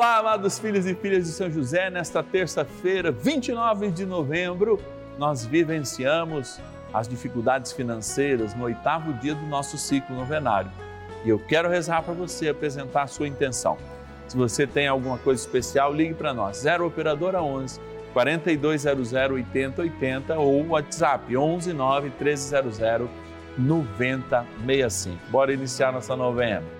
Olá, amados filhos e filhas de São José, nesta terça-feira, 29 de novembro, nós vivenciamos as dificuldades financeiras no oitavo dia do nosso ciclo novenário. E eu quero rezar para você, apresentar a sua intenção. Se você tem alguma coisa especial, ligue para nós, 0 Operadora 11 4200 8080 ou WhatsApp 11 9 1300 9065. Bora iniciar nossa novena.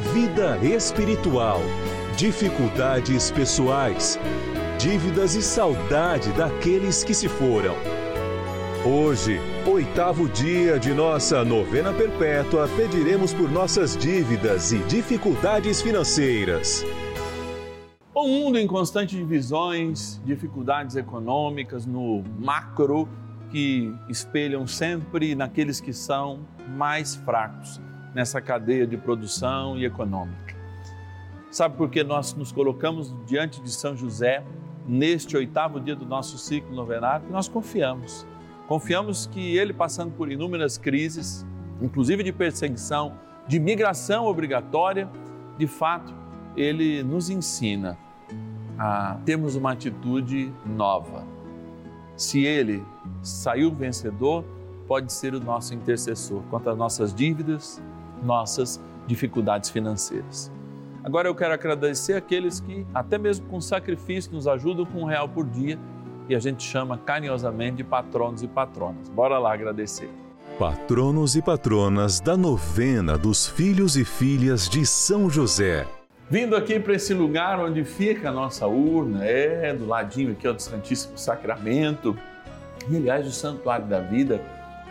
vida espiritual, dificuldades pessoais, dívidas e saudade daqueles que se foram. Hoje, oitavo dia de nossa novena perpétua, pediremos por nossas dívidas e dificuldades financeiras. O mundo em constante divisões, dificuldades econômicas no macro que espelham sempre naqueles que são mais fracos nessa cadeia de produção e econômica. Sabe por que nós nos colocamos diante de São José neste oitavo dia do nosso ciclo novenário? Nós confiamos. Confiamos que ele, passando por inúmeras crises, inclusive de perseguição, de migração obrigatória, de fato, ele nos ensina a termos uma atitude nova. Se ele saiu vencedor, pode ser o nosso intercessor contra as nossas dívidas, nossas dificuldades financeiras. Agora eu quero agradecer aqueles que, até mesmo com sacrifício, nos ajudam com um real por dia e a gente chama carinhosamente de patronos e patronas. Bora lá agradecer. Patronos e patronas da novena dos filhos e filhas de São José. Vindo aqui para esse lugar onde fica a nossa urna, é do ladinho aqui ó, do Santíssimo Sacramento. E aliás, o Santuário da Vida,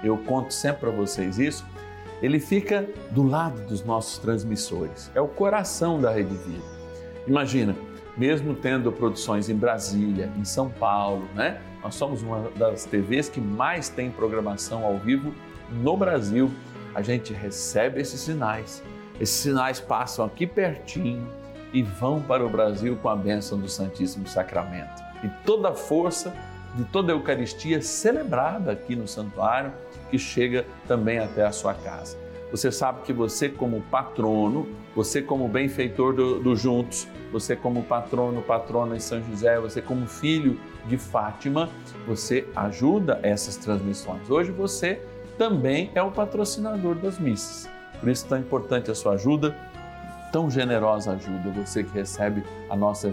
eu conto sempre para vocês isso, ele fica do lado dos nossos transmissores. É o coração da Rede Vida. Imagina, mesmo tendo produções em Brasília, em São Paulo, né? Nós somos uma das TVs que mais tem programação ao vivo no Brasil. A gente recebe esses sinais. Esses sinais passam aqui pertinho e vão para o Brasil com a bênção do Santíssimo Sacramento. E toda a força de toda a Eucaristia celebrada aqui no santuário, que chega também até a sua casa. Você sabe que você, como patrono, você, como benfeitor do, do Juntos, você, como patrono, patrona em São José, você, como filho de Fátima, você ajuda essas transmissões. Hoje você também é o patrocinador das missas. Por isso, tão importante a sua ajuda, tão generosa ajuda, você que recebe a nossa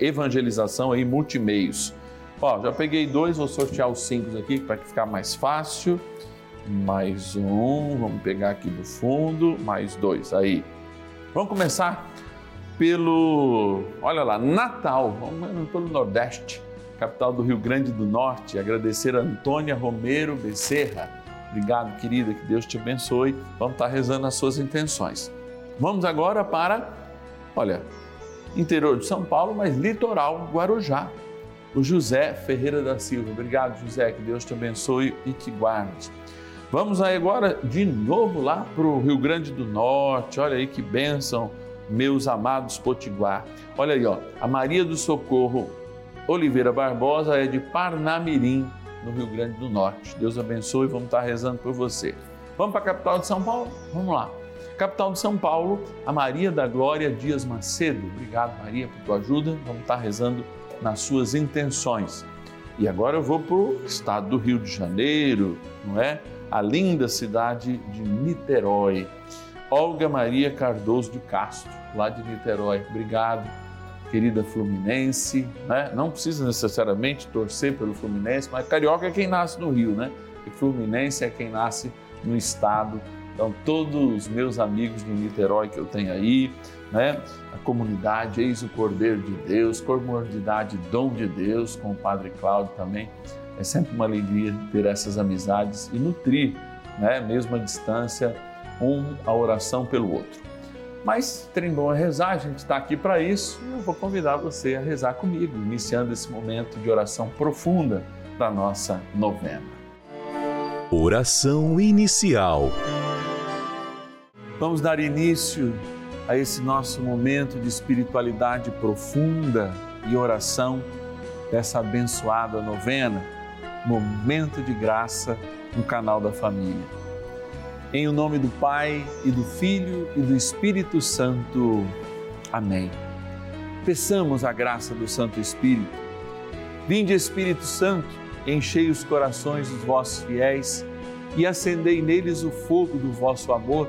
evangelização em multimeios. Ó, já peguei dois, vou sortear os cinco aqui para ficar mais fácil. Mais um, vamos pegar aqui do fundo, mais dois, aí. Vamos começar pelo, olha lá, Natal, vamos pelo Nordeste, capital do Rio Grande do Norte. Agradecer a Antônia Romero Becerra. Obrigado, querida, que Deus te abençoe. Vamos estar rezando as suas intenções. Vamos agora para, olha, interior de São Paulo, mas litoral Guarujá o José Ferreira da Silva. Obrigado, José, que Deus te abençoe e te guarde. Vamos aí agora de novo lá para o Rio Grande do Norte. Olha aí que bênção, meus amados Potiguar. Olha aí, ó, a Maria do Socorro Oliveira Barbosa é de Parnamirim, no Rio Grande do Norte. Deus abençoe, vamos estar rezando por você. Vamos para a capital de São Paulo? Vamos lá. Capital de São Paulo, a Maria da Glória Dias Macedo. Obrigado, Maria, por tua ajuda. Vamos estar rezando nas suas intenções. E agora eu vou para o estado do Rio de Janeiro, não é? A linda cidade de Niterói. Olga Maria Cardoso de Castro, lá de Niterói. Obrigado, querida Fluminense. Né? Não precisa necessariamente torcer pelo Fluminense, mas carioca é quem nasce no Rio, né? E Fluminense é quem nasce no estado então, todos os meus amigos de Niterói que eu tenho aí, né? A comunidade Eis o Cordeiro de Deus, comunidade Dom de Deus, com o Padre Cláudio também. É sempre uma alegria ter essas amizades e nutrir, né? Mesmo à distância, um a oração pelo outro. Mas trem bom é rezar, a gente está aqui para isso e eu vou convidar você a rezar comigo, iniciando esse momento de oração profunda da nossa novena. Oração inicial. Vamos dar início a esse nosso momento de espiritualidade profunda e oração dessa abençoada novena, Momento de Graça no canal da Família. Em o nome do Pai e do Filho e do Espírito Santo. Amém. Peçamos a graça do Santo Espírito. Vinde, Espírito Santo, enchei os corações dos vossos fiéis e acendei neles o fogo do vosso amor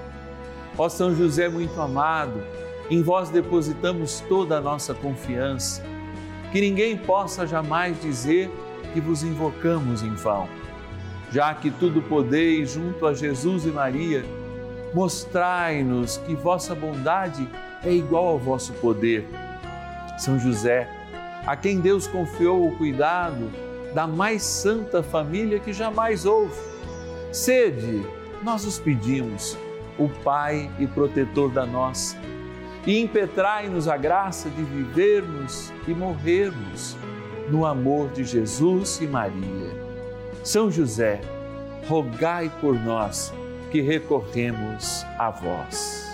Ó São José muito amado, em vós depositamos toda a nossa confiança. Que ninguém possa jamais dizer que vos invocamos em vão. Já que tudo podeis junto a Jesus e Maria, mostrai-nos que vossa bondade é igual ao vosso poder. São José, a quem Deus confiou o cuidado da mais santa família que jamais houve. Sede, nós os pedimos o Pai e protetor da nossa, e impetrai-nos a graça de vivermos e morrermos no amor de Jesus e Maria. São José, rogai por nós que recorremos a vós.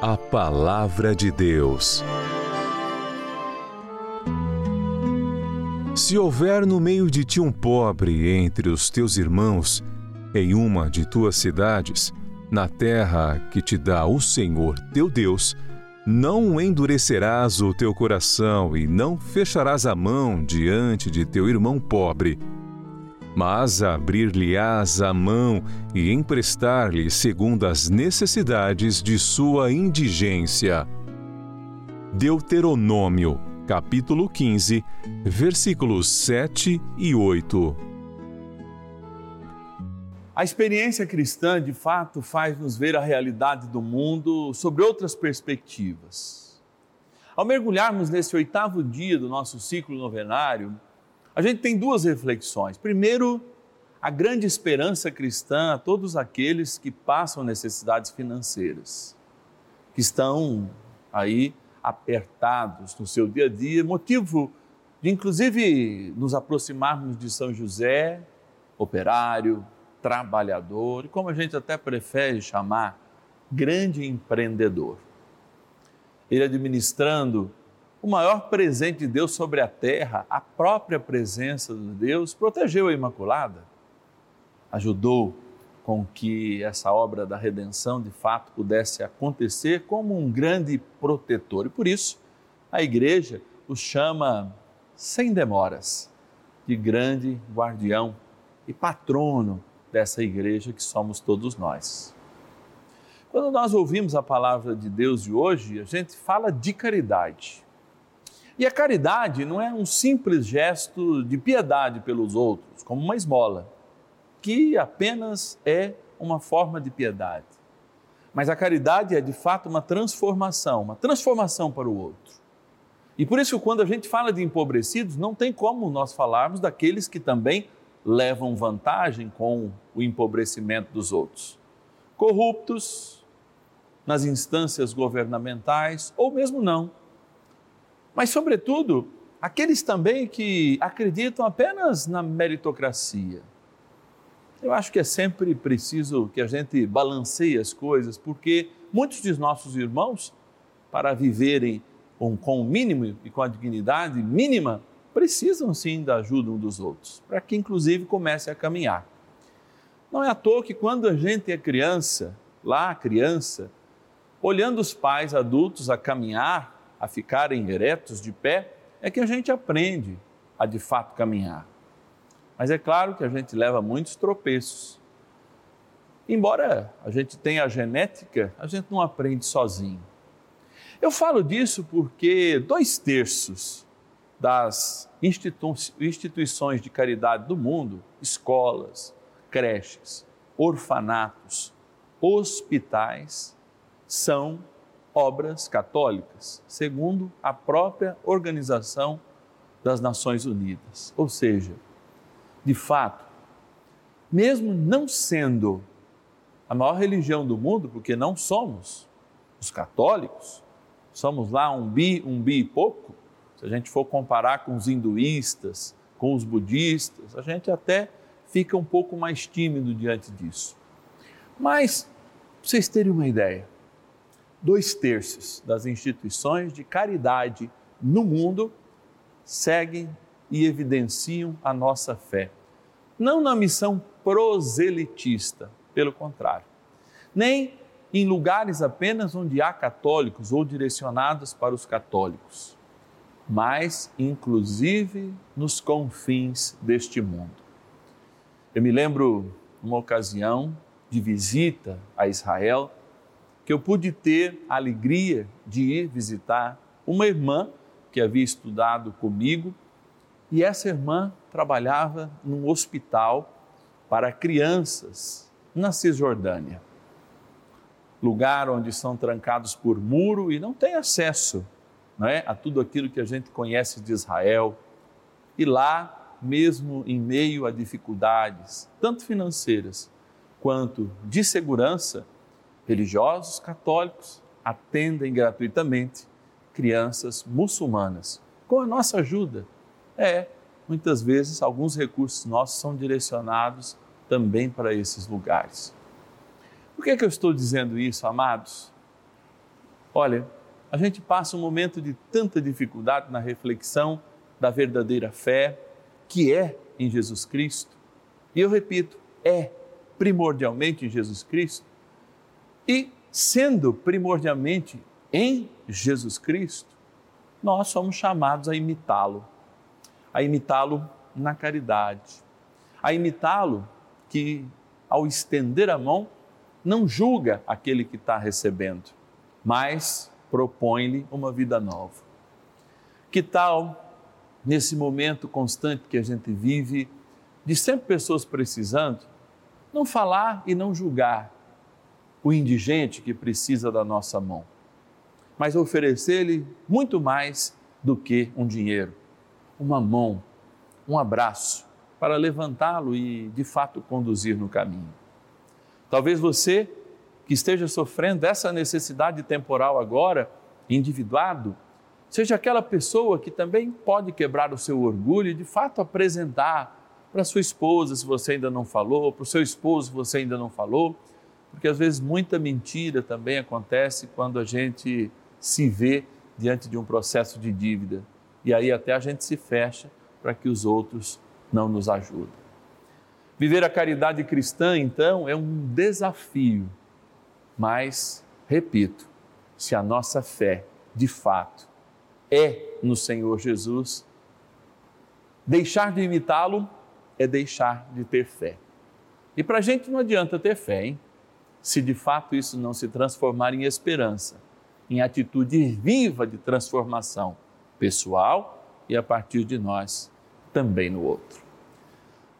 A Palavra de Deus. Se houver no meio de ti um pobre entre os teus irmãos, em uma de tuas cidades, na terra que te dá o Senhor teu Deus, não endurecerás o teu coração e não fecharás a mão diante de teu irmão pobre, mas abrir-lhe-ás a mão e emprestar-lhe segundo as necessidades de sua indigência. Deuteronômio, capítulo 15, versículos 7 e 8. A experiência cristã, de fato, faz-nos ver a realidade do mundo sobre outras perspectivas. Ao mergulharmos nesse oitavo dia do nosso ciclo novenário, a gente tem duas reflexões. Primeiro, a grande esperança cristã a todos aqueles que passam necessidades financeiras, que estão aí apertados no seu dia a dia, motivo de inclusive nos aproximarmos de São José, operário, trabalhador e, como a gente até prefere chamar, grande empreendedor. Ele administrando o maior presente de Deus sobre a terra, a própria presença de Deus, protegeu a Imaculada, ajudou com que essa obra da redenção de fato pudesse acontecer como um grande protetor. E por isso a igreja o chama sem demoras de grande guardião e patrono dessa igreja que somos todos nós. Quando nós ouvimos a palavra de Deus de hoje, a gente fala de caridade. E a caridade não é um simples gesto de piedade pelos outros, como uma esmola, que apenas é uma forma de piedade. Mas a caridade é de fato uma transformação, uma transformação para o outro. E por isso, quando a gente fala de empobrecidos, não tem como nós falarmos daqueles que também levam vantagem com o empobrecimento dos outros. Corruptos nas instâncias governamentais ou mesmo não. Mas, sobretudo, aqueles também que acreditam apenas na meritocracia. Eu acho que é sempre preciso que a gente balanceie as coisas, porque muitos de nossos irmãos, para viverem com, o mínimo e com a dignidade mínima, precisam sim da ajuda um dos outros, para que inclusive comece a caminhar. Não é à toa que quando a gente é criança, lá criança, olhando os pais adultos a caminhar, a ficarem eretos de pé, é que a gente aprende a de fato caminhar. Mas é claro que a gente leva muitos tropeços. Embora a gente tenha a genética, a gente não aprende sozinho. Eu falo disso porque dois terços das institu instituições de caridade do mundo, escolas, creches, orfanatos, hospitais, são obras católicas, segundo a própria Organização das Nações Unidas. Ou seja, de fato, mesmo não sendo a maior religião do mundo, porque não somos os católicos, somos lá um bi, um bi e pouco, se a gente for comparar com os hinduístas, com os budistas, a gente até fica um pouco mais tímido diante disso. Mas, para vocês terem uma ideia, dois terços das instituições de caridade no mundo seguem e evidenciam a nossa fé. Não na missão proselitista, pelo contrário, nem em lugares apenas onde há católicos ou direcionados para os católicos, mas inclusive nos confins deste mundo. Eu me lembro uma ocasião de visita a Israel que eu pude ter a alegria de ir visitar uma irmã que havia estudado comigo e essa irmã trabalhava num hospital para crianças na Cisjordânia lugar onde são trancados por muro e não tem acesso não é, a tudo aquilo que a gente conhece de Israel. E lá, mesmo em meio a dificuldades, tanto financeiras quanto de segurança, religiosos católicos atendem gratuitamente crianças muçulmanas com a nossa ajuda. É, muitas vezes alguns recursos nossos são direcionados também para esses lugares. Por que, é que eu estou dizendo isso, amados? Olha, a gente passa um momento de tanta dificuldade na reflexão da verdadeira fé, que é em Jesus Cristo. E eu repito, é primordialmente em Jesus Cristo. E sendo primordialmente em Jesus Cristo, nós somos chamados a imitá-lo, a imitá-lo na caridade, a imitá-lo que, ao estender a mão, não julga aquele que está recebendo, mas propõe-lhe uma vida nova. Que tal, nesse momento constante que a gente vive, de sempre pessoas precisando, não falar e não julgar o indigente que precisa da nossa mão, mas oferecer-lhe muito mais do que um dinheiro, uma mão, um abraço, para levantá-lo e, de fato, conduzir no caminho. Talvez você que esteja sofrendo essa necessidade temporal agora, individuado, seja aquela pessoa que também pode quebrar o seu orgulho e de fato apresentar para sua esposa, se você ainda não falou, para o seu esposo, se você ainda não falou, porque às vezes muita mentira também acontece quando a gente se vê diante de um processo de dívida e aí até a gente se fecha para que os outros não nos ajudem. Viver a caridade cristã, então, é um desafio, mas, repito, se a nossa fé, de fato, é no Senhor Jesus, deixar de imitá-lo é deixar de ter fé. E para a gente não adianta ter fé, hein? Se de fato isso não se transformar em esperança, em atitude viva de transformação pessoal e a partir de nós também no outro.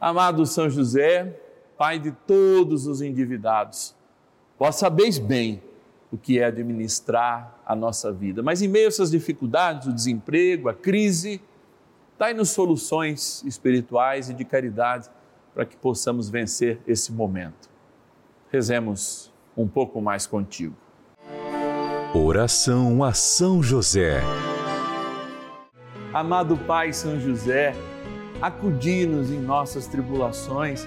Amado São José, Pai de todos os endividados, vós sabeis bem o que é administrar a nossa vida, mas em meio a essas dificuldades, o desemprego, a crise, dai-nos soluções espirituais e de caridade para que possamos vencer esse momento. Rezemos um pouco mais contigo. Oração a São José. Amado Pai São José, acudi-nos em nossas tribulações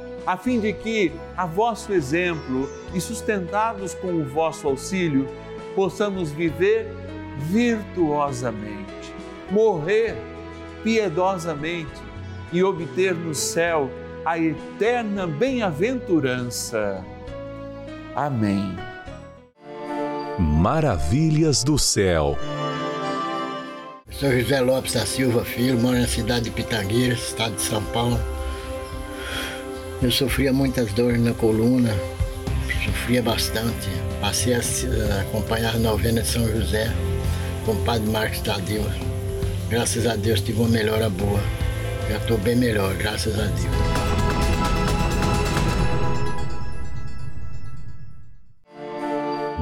a fim de que, a vosso exemplo e sustentados com o vosso auxílio, possamos viver virtuosamente, morrer piedosamente e obter no céu a eterna bem-aventurança. Amém. Maravilhas do céu. Sou José Lopes da Silva Filho, moro na cidade de Pitangueiras, estado de São Paulo. Eu sofria muitas dores na coluna, sofria bastante. Passei a acompanhar a novena de São José com o padre Marcos Tadeu. Graças a Deus tive uma melhora boa. Já estou bem melhor, graças a Deus.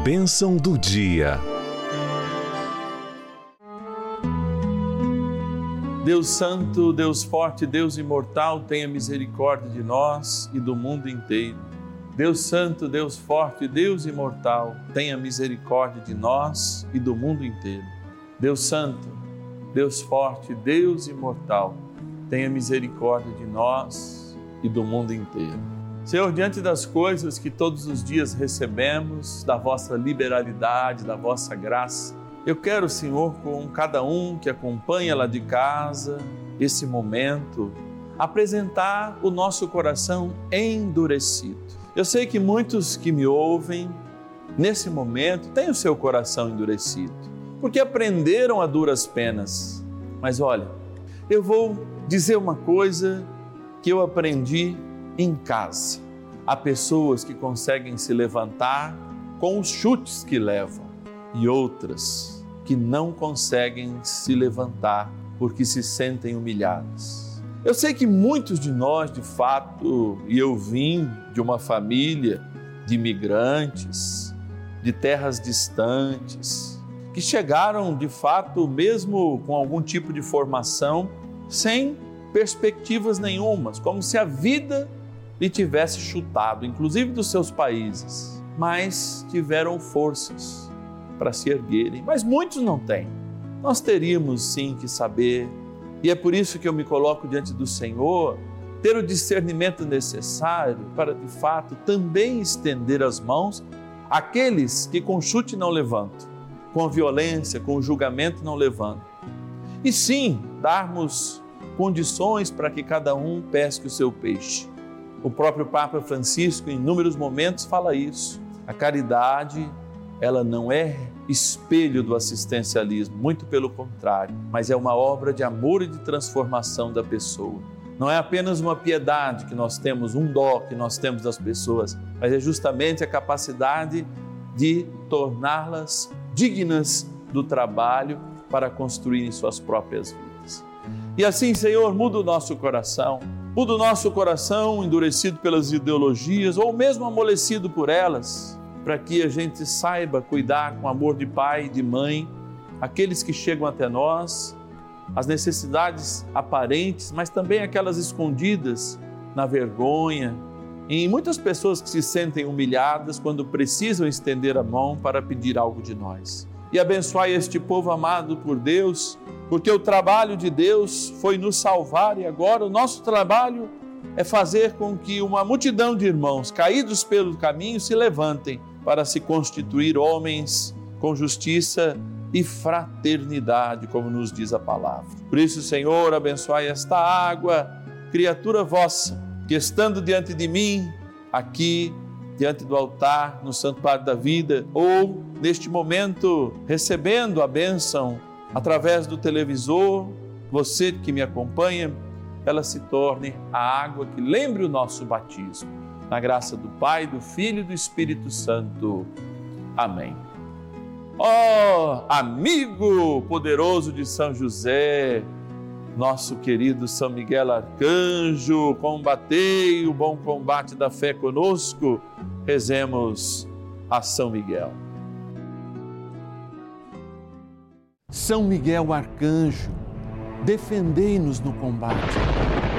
Bênção do dia. Deus Santo, Deus Forte, Deus Imortal, tenha misericórdia de nós e do mundo inteiro. Deus Santo, Deus Forte, Deus Imortal, tenha misericórdia de nós e do mundo inteiro. Deus Santo, Deus Forte, Deus Imortal, tenha misericórdia de nós e do mundo inteiro. Senhor, diante das coisas que todos os dias recebemos, da vossa liberalidade, da vossa graça, eu quero, Senhor, com cada um que acompanha lá de casa esse momento, apresentar o nosso coração endurecido. Eu sei que muitos que me ouvem nesse momento têm o seu coração endurecido, porque aprenderam a duras penas. Mas olha, eu vou dizer uma coisa que eu aprendi em casa. Há pessoas que conseguem se levantar com os chutes que levam e outras que não conseguem se levantar porque se sentem humilhadas. Eu sei que muitos de nós, de fato, e eu vim de uma família de imigrantes, de terras distantes, que chegaram de fato, mesmo com algum tipo de formação, sem perspectivas nenhumas, como se a vida lhe tivesse chutado, inclusive dos seus países, mas tiveram forças para se erguerem. Mas muitos não têm. Nós teríamos sim que saber, e é por isso que eu me coloco diante do Senhor, ter o discernimento necessário para de fato também estender as mãos àqueles que com chute não levantam, com a violência, com o julgamento não levantam. E sim, darmos condições para que cada um pesque o seu peixe o próprio Papa Francisco, em inúmeros momentos, fala isso. A caridade ela não é espelho do assistencialismo, muito pelo contrário, mas é uma obra de amor e de transformação da pessoa. Não é apenas uma piedade que nós temos, um dó que nós temos das pessoas, mas é justamente a capacidade de torná-las dignas do trabalho para construírem suas próprias vidas. E assim, Senhor, muda o nosso coração, muda o nosso coração endurecido pelas ideologias ou mesmo amolecido por elas para que a gente saiba cuidar com amor de pai e de mãe aqueles que chegam até nós, as necessidades aparentes, mas também aquelas escondidas na vergonha, em muitas pessoas que se sentem humilhadas quando precisam estender a mão para pedir algo de nós. E abençoai este povo amado por Deus, porque o trabalho de Deus foi nos salvar e agora o nosso trabalho é fazer com que uma multidão de irmãos caídos pelo caminho se levantem para se constituir homens com justiça e fraternidade, como nos diz a palavra. Por isso, Senhor, abençoai esta água, criatura vossa, que estando diante de mim, aqui, diante do altar, no santuário da vida, ou neste momento, recebendo a bênção através do televisor, você que me acompanha, ela se torne a água que lembre o nosso batismo na graça do Pai, do Filho e do Espírito Santo. Amém. Ó oh, amigo poderoso de São José, nosso querido São Miguel Arcanjo, combatei o bom combate da fé conosco, rezemos a São Miguel. São Miguel Arcanjo, defendei-nos no combate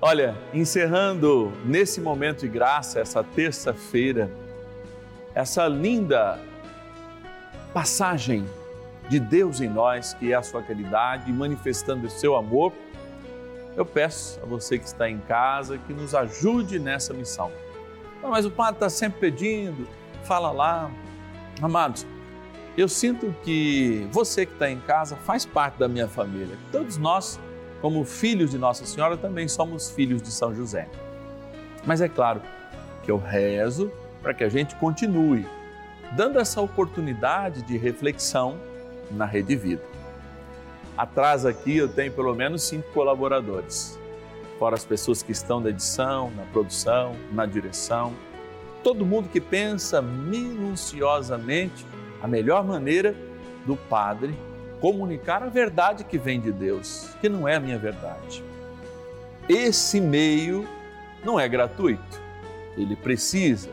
Olha, encerrando nesse momento de graça, essa terça-feira, essa linda passagem de Deus em nós, que é a sua caridade, manifestando o seu amor, eu peço a você que está em casa que nos ajude nessa missão. Mas o padre está sempre pedindo, fala lá. Amados, eu sinto que você que está em casa faz parte da minha família. Todos nós como filhos de Nossa Senhora, também somos filhos de São José. Mas é claro que eu rezo para que a gente continue dando essa oportunidade de reflexão na Rede Vida. Atrás aqui eu tenho pelo menos cinco colaboradores, fora as pessoas que estão na edição, na produção, na direção, todo mundo que pensa minuciosamente a melhor maneira do Padre comunicar a verdade que vem de Deus, que não é a minha verdade. Esse meio não é gratuito, ele precisa.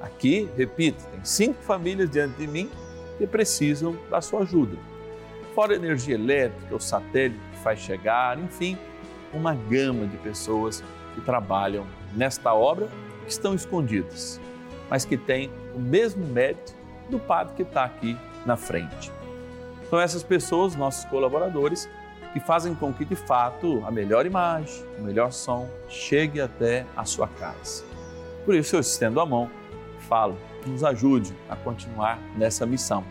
Aqui, repito, tem cinco famílias diante de mim que precisam da sua ajuda. Fora a energia elétrica, o satélite que faz chegar, enfim, uma gama de pessoas que trabalham nesta obra que estão escondidas, mas que têm o mesmo mérito do padre que está aqui na frente. São essas pessoas, nossos colaboradores, que fazem com que, de fato, a melhor imagem, o melhor som chegue até a sua casa. Por isso, eu estendo a mão, falo, nos ajude a continuar nessa missão.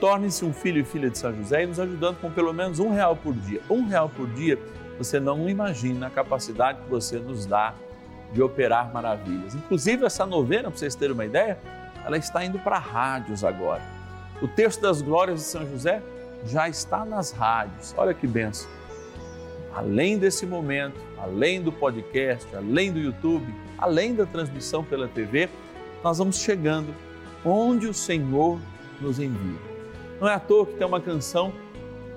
Torne-se um filho e filha de São José e nos ajudando com pelo menos um real por dia. Um real por dia, você não imagina a capacidade que você nos dá de operar maravilhas. Inclusive, essa novena, para vocês terem uma ideia, ela está indo para rádios agora o texto das glórias de São José já está nas rádios. Olha que benção. Além desse momento, além do podcast, além do YouTube, além da transmissão pela TV, nós vamos chegando onde o Senhor nos envia. Não é à toa que tem uma canção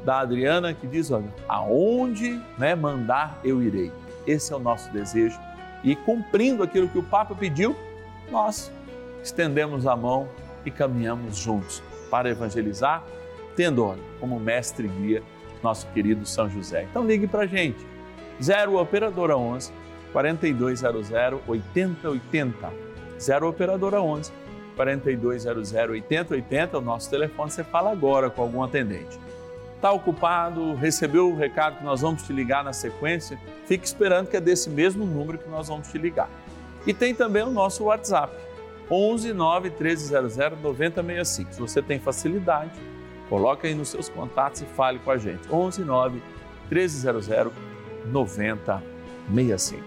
da Adriana que diz: Olha, aonde né, mandar eu irei. Esse é o nosso desejo. E cumprindo aquilo que o Papa pediu, nós estendemos a mão e caminhamos juntos para evangelizar, tendo como mestre e guia nosso querido São José. Então ligue para a gente, 0 Operadora 11 4200 8080. 0 Operadora 11 4200 8080, o nosso telefone, você fala agora com algum atendente. Está ocupado, recebeu o recado que nós vamos te ligar na sequência, fique esperando que é desse mesmo número que nós vamos te ligar. E tem também o nosso WhatsApp, 11 9 1300 9065. Se você tem facilidade, coloque aí nos seus contatos e fale com a gente. 11 9 1300 9065.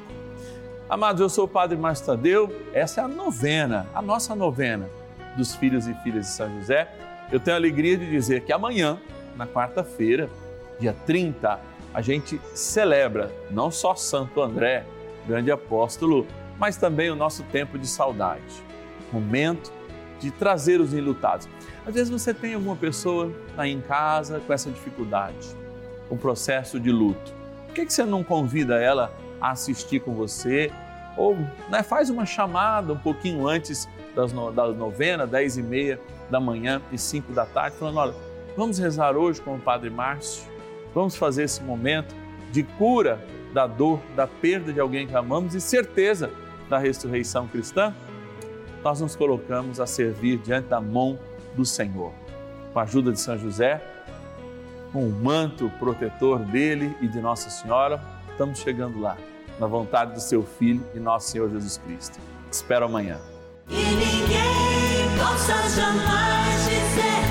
Amados, eu sou o Padre Márcio Tadeu, essa é a novena, a nossa novena dos filhos e filhas de São José. Eu tenho a alegria de dizer que amanhã, na quarta-feira, dia 30, a gente celebra não só Santo André, grande apóstolo, mas também o nosso tempo de saudade, momento de trazer os enlutados. Às vezes você tem alguma pessoa aí em casa com essa dificuldade, um processo de luto. Por que você não convida ela a assistir com você? Ou né, faz uma chamada um pouquinho antes das, no, das novena, dez e meia da manhã e cinco da tarde, falando, olha, vamos rezar hoje com o Padre Márcio, vamos fazer esse momento de cura da dor, da perda de alguém que amamos e certeza da ressurreição cristã, nós nos colocamos a servir diante da mão do Senhor. Com a ajuda de São José, com o manto protetor dele e de Nossa Senhora, estamos chegando lá, na vontade do seu Filho e nosso Senhor Jesus Cristo. Te espero amanhã. E ninguém possa jamais dizer